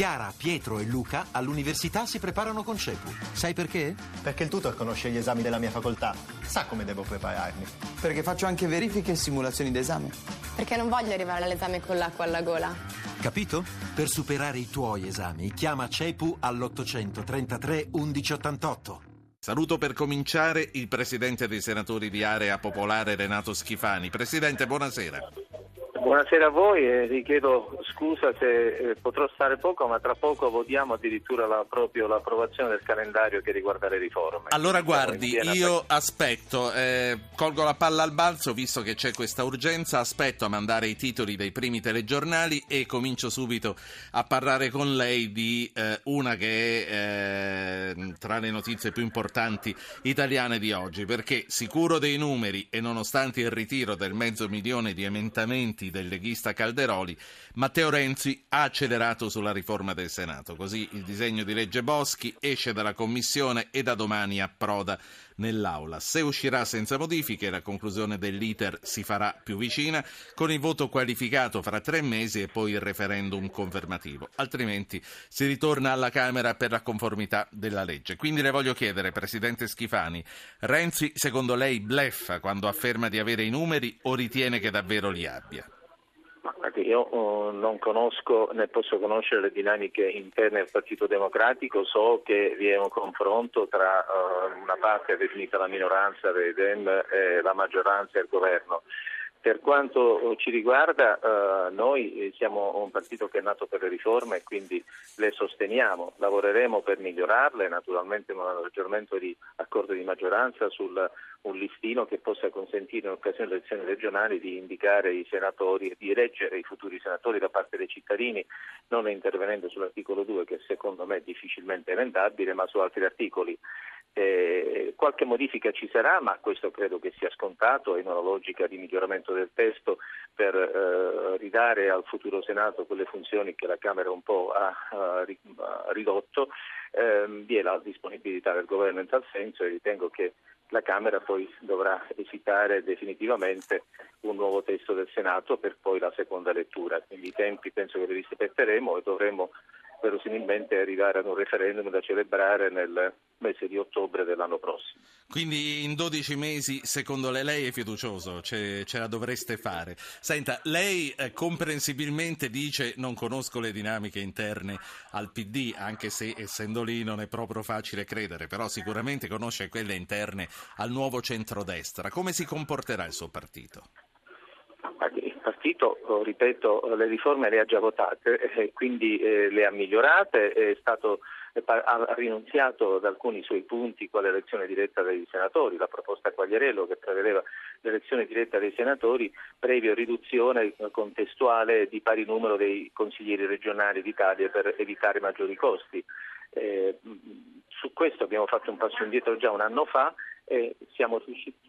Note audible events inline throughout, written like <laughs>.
Chiara, Pietro e Luca all'università si preparano con CEPU. Sai perché? Perché il tutor conosce gli esami della mia facoltà, sa come devo prepararmi. Perché faccio anche verifiche e simulazioni d'esame. Perché non voglio arrivare all'esame con l'acqua alla gola. Capito? Per superare i tuoi esami, chiama CEPU all'833 1188. Saluto per cominciare il presidente dei senatori di area popolare Renato Schifani. Presidente, buonasera. Buonasera a voi e vi chiedo scusa se eh, potrò stare poco, ma tra poco votiamo addirittura la, proprio l'approvazione del calendario che riguarda le riforme. Allora guardi, io aspetto, eh, colgo la palla al balzo visto che c'è questa urgenza, aspetto a mandare i titoli dei primi telegiornali e comincio subito a parlare con lei di eh, una che è eh, tra le notizie più importanti italiane di oggi, perché sicuro dei numeri e nonostante il ritiro del mezzo milione di emendamenti del leghista Calderoli, Matteo Renzi ha accelerato sulla riforma del Senato. Così il disegno di legge Boschi esce dalla Commissione e da domani approda nell'Aula. Se uscirà senza modifiche, la conclusione dell'iter si farà più vicina, con il voto qualificato fra tre mesi e poi il referendum confermativo. Altrimenti si ritorna alla Camera per la conformità della legge. Quindi le voglio chiedere, Presidente Schifani, Renzi secondo lei bleffa quando afferma di avere i numeri o ritiene che davvero li abbia? Io uh, non conosco né posso conoscere le dinamiche interne del Partito Democratico, so che vi è un confronto tra uh, una parte definita la minoranza dei Dem e la maggioranza e il governo. Per quanto ci riguarda, eh, noi siamo un partito che è nato per le riforme e quindi le sosteniamo, lavoreremo per migliorarle, naturalmente con un aggiornamento di accordo di maggioranza sul un listino che possa consentire in occasione delle elezioni regionali di indicare i senatori, di eleggere i futuri senatori da parte dei cittadini, non intervenendo sull'articolo 2 che secondo me è difficilmente emendabile, ma su altri articoli. Eh, qualche modifica ci sarà, ma questo credo che sia scontato in una logica di miglioramento del testo per eh, ridare al futuro Senato quelle funzioni che la Camera un po' ha, ha ridotto. Eh, vi è la disponibilità del Governo in tal senso e ritengo che la Camera poi dovrà esitare definitivamente un nuovo testo del Senato per poi la seconda lettura. Quindi i tempi penso che li rispetteremo e dovremo verosimilmente arrivare ad un referendum da celebrare nel mese di ottobre dell'anno prossimo. Quindi in 12 mesi, secondo lei, lei è fiducioso, ce, ce la dovreste fare. Senta, lei eh, comprensibilmente dice non conosco le dinamiche interne al PD, anche se essendo lì non è proprio facile credere, però sicuramente conosce quelle interne al nuovo centrodestra. Come si comporterà il suo partito? Partito, ripeto, le riforme le ha già votate e quindi eh, le ha migliorate, è stato, ha rinunziato ad alcuni suoi punti quale l'elezione diretta dei senatori, la proposta Quagliarello che prevedeva l'elezione diretta dei senatori previa riduzione contestuale di pari numero dei consiglieri regionali d'Italia per evitare maggiori costi. Eh, su questo abbiamo fatto un passo indietro già un anno fa e siamo riusciti.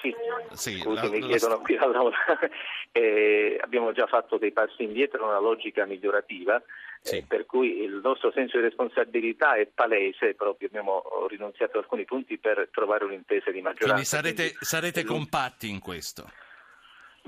Sì, sì scusi, la, mi chiedono la... qui alla <laughs> eh, abbiamo già fatto dei passi indietro in una logica migliorativa, sì. eh, per cui il nostro senso di responsabilità è palese, proprio abbiamo rinunziato ad alcuni punti per trovare un'intesa di maggioranza. Quindi sarete, Quindi, sarete compatti in questo?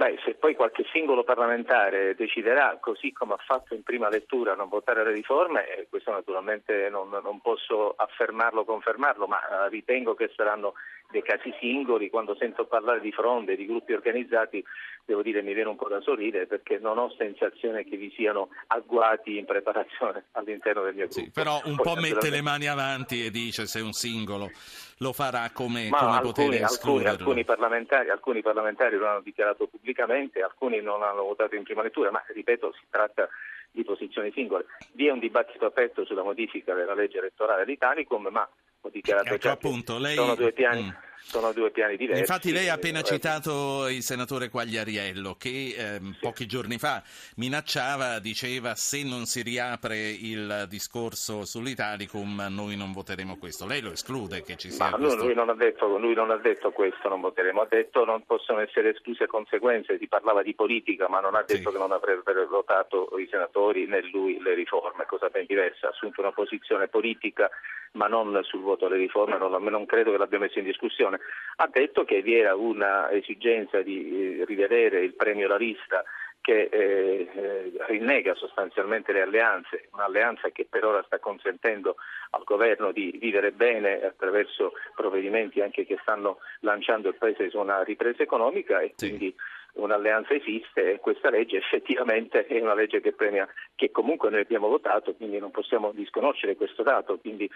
Beh, se poi qualche singolo parlamentare deciderà, così come ha fatto in prima lettura, non votare le riforme, eh, questo naturalmente non, non posso affermarlo o confermarlo, ma eh, ritengo che saranno dei casi singoli. Quando sento parlare di fronde, di gruppi organizzati, devo dire mi viene un po' da sorridere perché non ho sensazione che vi siano agguati in preparazione <laughs> all'interno del mio gruppo. Sì, però un poi, po' mette le mani avanti e dice se un singolo lo farà come, Ma come alcuni, potere alcuni, alcuni, parlamentari, alcuni parlamentari lo hanno dichiarato pubblicamente, alcuni non hanno votato in prima lettura, ma ripeto si tratta di posizioni singole. Vi è un dibattito aperto sulla modifica della legge elettorale dell'Italicum, ma ho dichiarato ecco, già appunto, lei... sono due piani. Mm sono due piani diversi. Infatti lei ha appena citato il senatore Quagliariello che eh, sì. pochi giorni fa minacciava, diceva se non si riapre il discorso sull'Italicum noi non voteremo questo. Lei lo esclude che ci sia Ma questo? Lui non, ha detto, lui non ha detto questo, non voteremo, ha detto non possono essere escluse conseguenze, si parlava di politica ma non ha detto sì. che non avrebbero votato i senatori né lui le riforme, cosa ben diversa, ha assunto una posizione politica ma non sul voto alle riforme, non, non credo che l'abbia messo in discussione ha detto che vi era un'esigenza di eh, rivedere il premio La Lista che eh, eh, rinnega sostanzialmente le alleanze, un'alleanza che per ora sta consentendo al governo di vivere bene attraverso provvedimenti anche che stanno lanciando il Paese su una ripresa economica e sì. quindi un'alleanza esiste e questa legge effettivamente è una legge che premia, che comunque noi abbiamo votato, quindi non possiamo disconoscere questo dato, quindi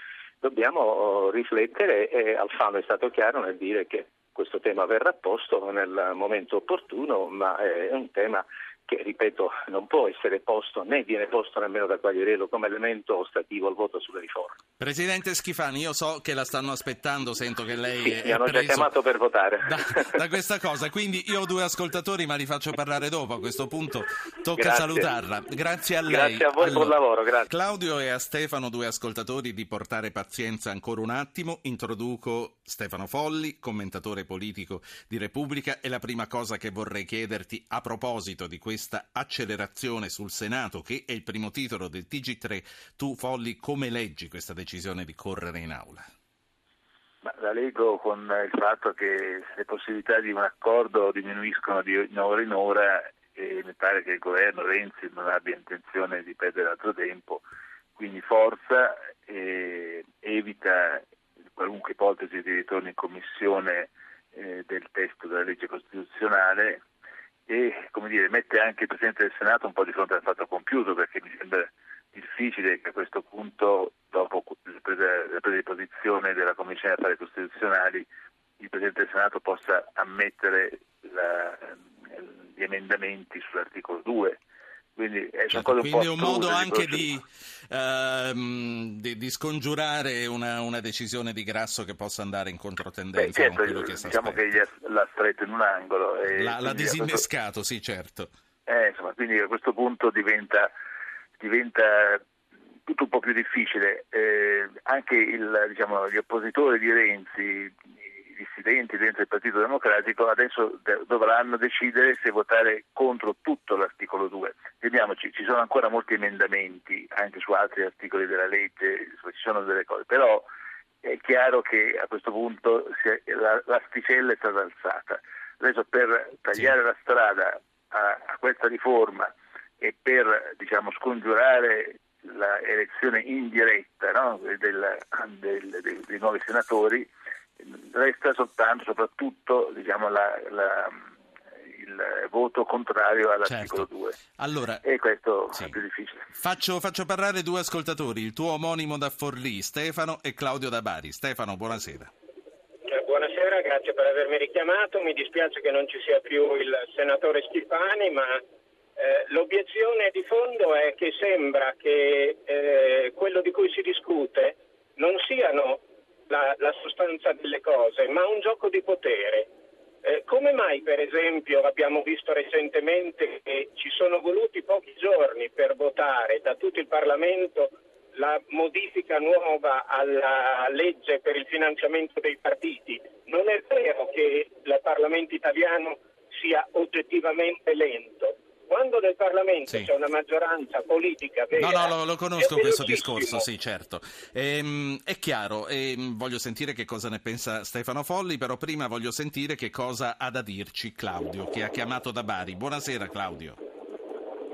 dobbiamo oh, riflettere e Alfano è stato chiaro nel dire che questo tema verrà posto nel momento opportuno, ma è un tema che ripeto non può essere posto né viene posto nemmeno da Quagliarello come elemento ostativo al voto sulle riforme. Presidente Schifani, io so che la stanno aspettando, sento che lei sì, è mi hanno già chiamato per votare da, da, questa cosa, quindi io ho due ascoltatori ma li faccio parlare dopo, a questo punto tocca grazie. salutarla. Grazie a lei. Grazie a voi, allora, buon lavoro, grazie. Claudio e a Stefano, due ascoltatori, di portare pazienza ancora un attimo, introduco Stefano Folli, commentatore politico di Repubblica e la prima cosa che vorrei chiederti a proposito di questa accelerazione sul Senato, che è il primo titolo del TG3. Tu, Folli, come leggi questa decisione di correre in aula? Ma la leggo con il fatto che le possibilità di un accordo diminuiscono di ora in ora e mi pare che il governo Renzi non abbia intenzione di perdere altro tempo, quindi forza e evita qualunque ipotesi di ritorno in commissione eh, del testo della legge costituzionale e come dire, mette anche il Presidente del Senato un po' di fronte al fatto compiuto perché mi sembra difficile che a questo punto, dopo la presa, di posizione della Commissione Affari Costituzionali, il Presidente del Senato possa ammettere la, gli emendamenti sull'articolo 2 quindi, eh, certo, un, quindi un modo anche di, uh, di, di scongiurare una, una, decisione di Grasso che possa andare in controtendenza Beh, certo, che diciamo che l'ha stretto in un angolo. l'ha, l'ha disinnescato, questo... sì, certo. Eh, insomma, quindi a questo punto diventa, diventa tutto un po' più difficile. Eh, anche il, diciamo, gli oppositori di Renzi, dissidenti dentro il Partito Democratico adesso dovranno decidere se votare contro tutto l'articolo 2. Vediamoci, ci sono ancora molti emendamenti anche su altri articoli della legge, ci sono delle cose, però è chiaro che a questo punto la, l'asticella è stata alzata. Adesso per tagliare la strada a, a questa riforma e per diciamo, scongiurare l'elezione indiretta no, del, del, dei, dei nuovi senatori, resta soltanto, soprattutto, diciamo, la, la, il voto contrario all'articolo certo. 2. Allora, e questo sì. è più difficile. Faccio, faccio, parlare due ascoltatori, il tuo omonimo da Forlì, Stefano e Claudio da Bari. Stefano, buonasera. Eh, buonasera, grazie per avermi richiamato. Mi dispiace che non ci sia più il senatore Schifani, ma eh, l'obiezione di fondo è che sembra che eh, quello di cui si discute non siano la, la sostanza delle cose, ma un gioco di potere. Eh, come mai, per esempio, abbiamo visto recentemente che ci sono voluti pochi giorni per votare da tutto il Parlamento la modifica nuova alla legge per il finanziamento dei partiti? Non è vero che il Parlamento italiano sia oggettivamente lento quando nel Parlamento sì. c'è una maggioranza politica vera, No, no, lo, lo conosco questo discorso, sì, certo. Ehm, è chiaro, ehm, voglio sentire che cosa ne pensa Stefano Folli, però prima voglio sentire che cosa ha da dirci Claudio, che ha chiamato da Bari. Buonasera Claudio.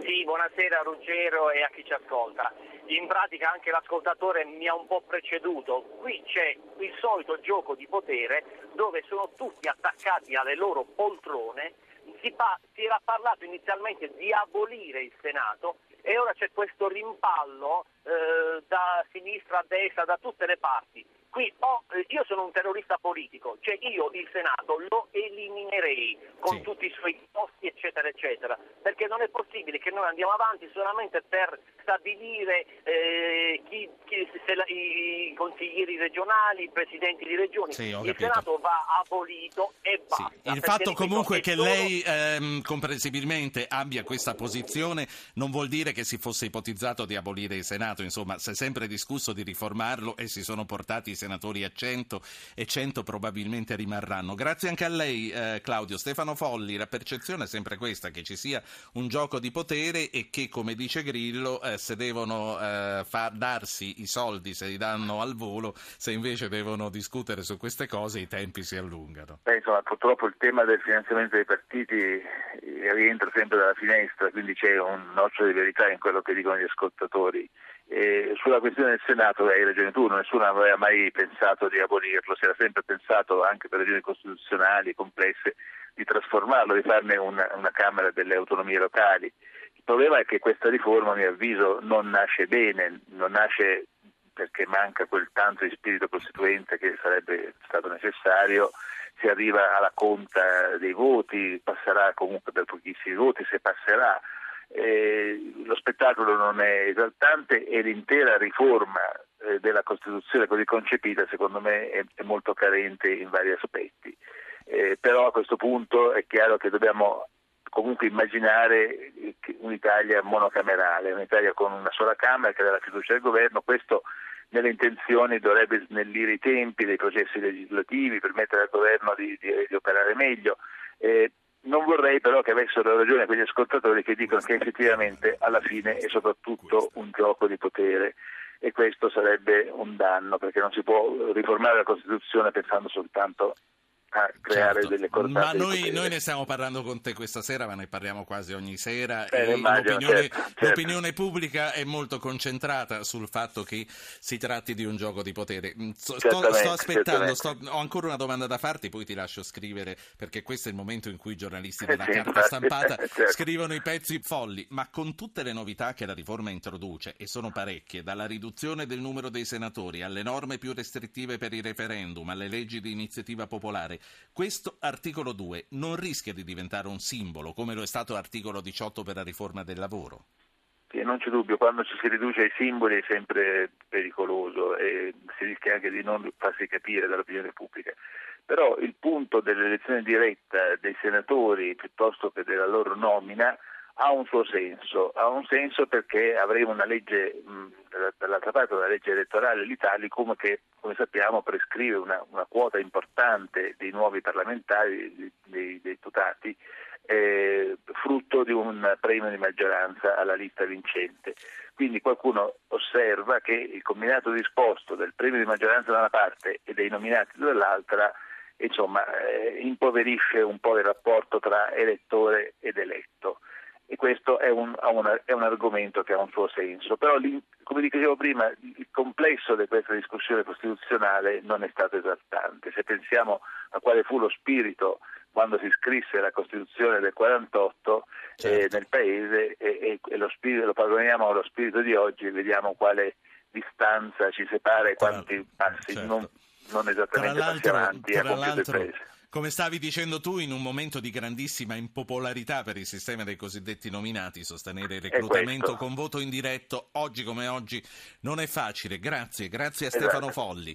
Sì, buonasera Ruggero e a chi ci ascolta. In pratica anche l'ascoltatore mi ha un po' preceduto. Qui c'è il solito gioco di potere dove sono tutti attaccati alle loro poltrone si, pa- si era parlato inizialmente di abolire il Senato e ora c'è questo rimpallo eh, da sinistra a destra, da tutte le parti. Qui oh, io sono un terrorista politico, cioè io il Senato lo eliminerei con sì. tutti i suoi costi eccetera eccetera, perché non è possibile che noi andiamo avanti solamente per stabilire eh, chi, chi, la, i consiglieri regionali, i presidenti di regioni. Sì, il Senato va abolito e basta. Sì. Il fatto comunque che solo... lei ehm, comprensibilmente abbia questa posizione non vuol dire che si fosse ipotizzato di abolire il Senato, insomma si è sempre discusso di riformarlo e si sono portati senatori a 100 e 100 probabilmente rimarranno. Grazie anche a lei eh, Claudio. Stefano Folli, la percezione è sempre questa, che ci sia un gioco di potere e che come dice Grillo eh, se devono eh, far, darsi i soldi se li danno al volo, se invece devono discutere su queste cose i tempi si allungano. Beh, insomma, purtroppo il tema del finanziamento dei partiti eh, rientra sempre dalla finestra, quindi c'è un noccio di verità in quello che dicono gli ascoltatori. E sulla questione del Senato hai ragione tu, nessuno aveva mai pensato di abolirlo, si era sempre pensato anche per ragioni costituzionali complesse di trasformarlo, di farne una, una Camera delle autonomie locali. Il problema è che questa riforma, a mio avviso, non nasce bene, non nasce perché manca quel tanto di spirito costituente che sarebbe stato necessario, si arriva alla conta dei voti, passerà comunque per pochissimi voti, se passerà. Eh, lo spettacolo non è esaltante e l'intera riforma eh, della Costituzione così concepita secondo me è, è molto carente in vari aspetti. Eh, però a questo punto è chiaro che dobbiamo comunque immaginare un'Italia monocamerale, un'Italia con una sola Camera che dà la fiducia al governo, questo nelle intenzioni dovrebbe snellire i tempi dei processi legislativi, permettere al governo di, di, di operare meglio. Eh, non vorrei però che avessero ragione quegli ascoltatori che dicono che effettivamente alla fine è soprattutto un gioco di potere e questo sarebbe un danno perché non si può riformare la Costituzione pensando soltanto a creare certo. delle cordate. Ma noi, noi, ne stiamo parlando con te questa sera, ma ne parliamo quasi ogni sera. Eh, immagino, l'opinione, certo, certo. l'opinione, pubblica è molto concentrata sul fatto che si tratti di un gioco di potere. Mm, sto, sto aspettando, sto, ho ancora una domanda da farti, poi ti lascio scrivere, perché questo è il momento in cui i giornalisti della sì, carta stampata <laughs> certo. scrivono i pezzi folli. Ma con tutte le novità che la riforma introduce, e sono parecchie, dalla riduzione del numero dei senatori alle norme più restrittive per i referendum, alle leggi di iniziativa popolare, questo articolo 2 non rischia di diventare un simbolo come lo è stato l'articolo 18 per la riforma del lavoro? Sì, non c'è dubbio, quando ci si riduce ai simboli è sempre pericoloso e si rischia anche di non farsi capire dall'opinione pubblica. Però il punto dell'elezione diretta dei senatori piuttosto che della loro nomina ha un suo senso, ha un senso perché avremo una legge, dall'altra parte una legge elettorale, l'Italicum, che come sappiamo prescrive una, una quota importante dei nuovi parlamentari, dei, deputati, eh, frutto di un premio di maggioranza alla lista vincente. Quindi qualcuno osserva che il combinato disposto del premio di maggioranza da una parte e dei nominati dall'altra insomma, eh, impoverisce un po' il rapporto tra elettore ed eletto e questo è un, è un, argomento che ha un suo senso. Però, come dicevo prima, il complesso di questa discussione costituzionale non è stato esaltante. Se pensiamo a quale fu lo spirito quando si scrisse la Costituzione del 48 certo. eh, nel Paese e, e, lo, spirito, lo paragoniamo allo spirito di oggi e vediamo quale distanza ci separa e quanti passi certo. non, non, esattamente passi avanti a compiuto il Paese come stavi dicendo tu, in un momento di grandissima impopolarità per il sistema dei cosiddetti nominati, sostenere il reclutamento con voto indiretto oggi come oggi non è facile. Grazie, grazie a Stefano esatto. Folli.